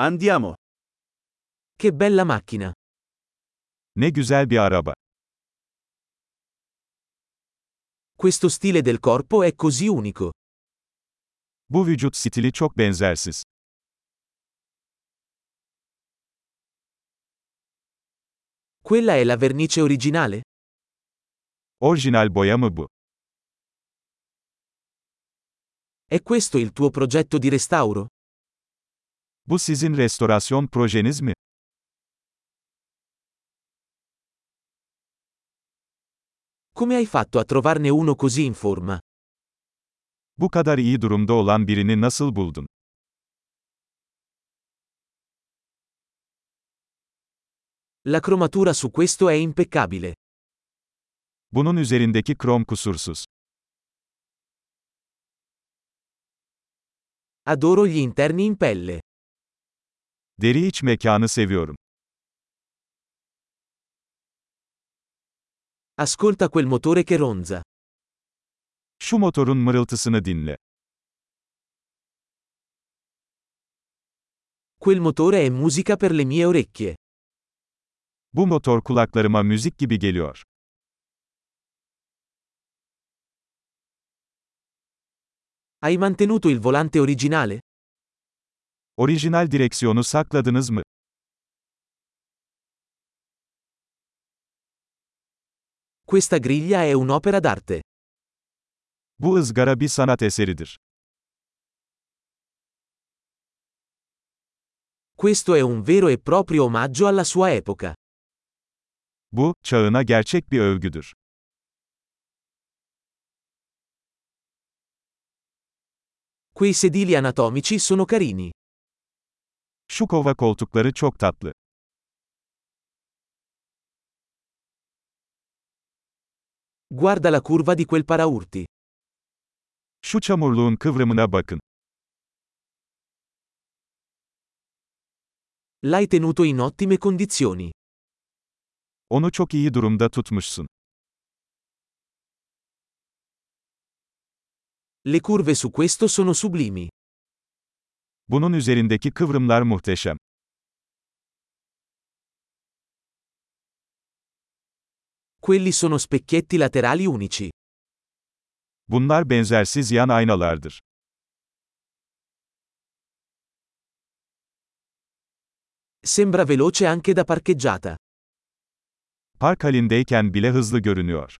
Andiamo. Che bella macchina! Ne güzel bir araba. Questo stile del corpo è così unico. Bu vücut stili çok benzersiz. Quella è la vernice originale? Orijinal boya mı bu? È questo il tuo progetto di restauro? Bu sizin restorasyon projeniz mi? Come hai fatto a trovarne uno così in forma? Bu kadar iyi durumda olan birini nasıl buldun? La cromatura su questo è impeccabile. Bunun üzerindeki krom kusursuz. Adoro gli interni in pelle. Deri iç mekanı seviyorum. Ascolta quel motore che ronza. Şu motorun mırıltısını dinle. Quel motore è musica per le mie orecchie. Bu motor kulaklarıma müzik gibi geliyor. Hai mantenuto il volante originale? Orijinal direksiyonu sakladınız mı? Questa griglia è un'opera d'arte. Bu ızgara bir sanat eseridir. Questo è un vero e proprio omaggio alla sua epoca. Bu, çağına gerçek bir övgüdür. Quei sedili anatomici sono carini. Şu kova koltukları çok tatlı. Guarda la curva di quel paraurti. Şu çamurluğun kıvrımına bakın. L'hai tenuto in ottime condizioni. Onu çok iyi durumda tutmuşsun. Le curve su questo sono sublimi. Bunun üzerindeki kıvrımlar muhteşem. Quelli sono specchietti laterali unici. Bunlar benzersiz yan aynalardır. Sembra veloce anche da parcheggiata. Park halindeyken bile hızlı görünüyor.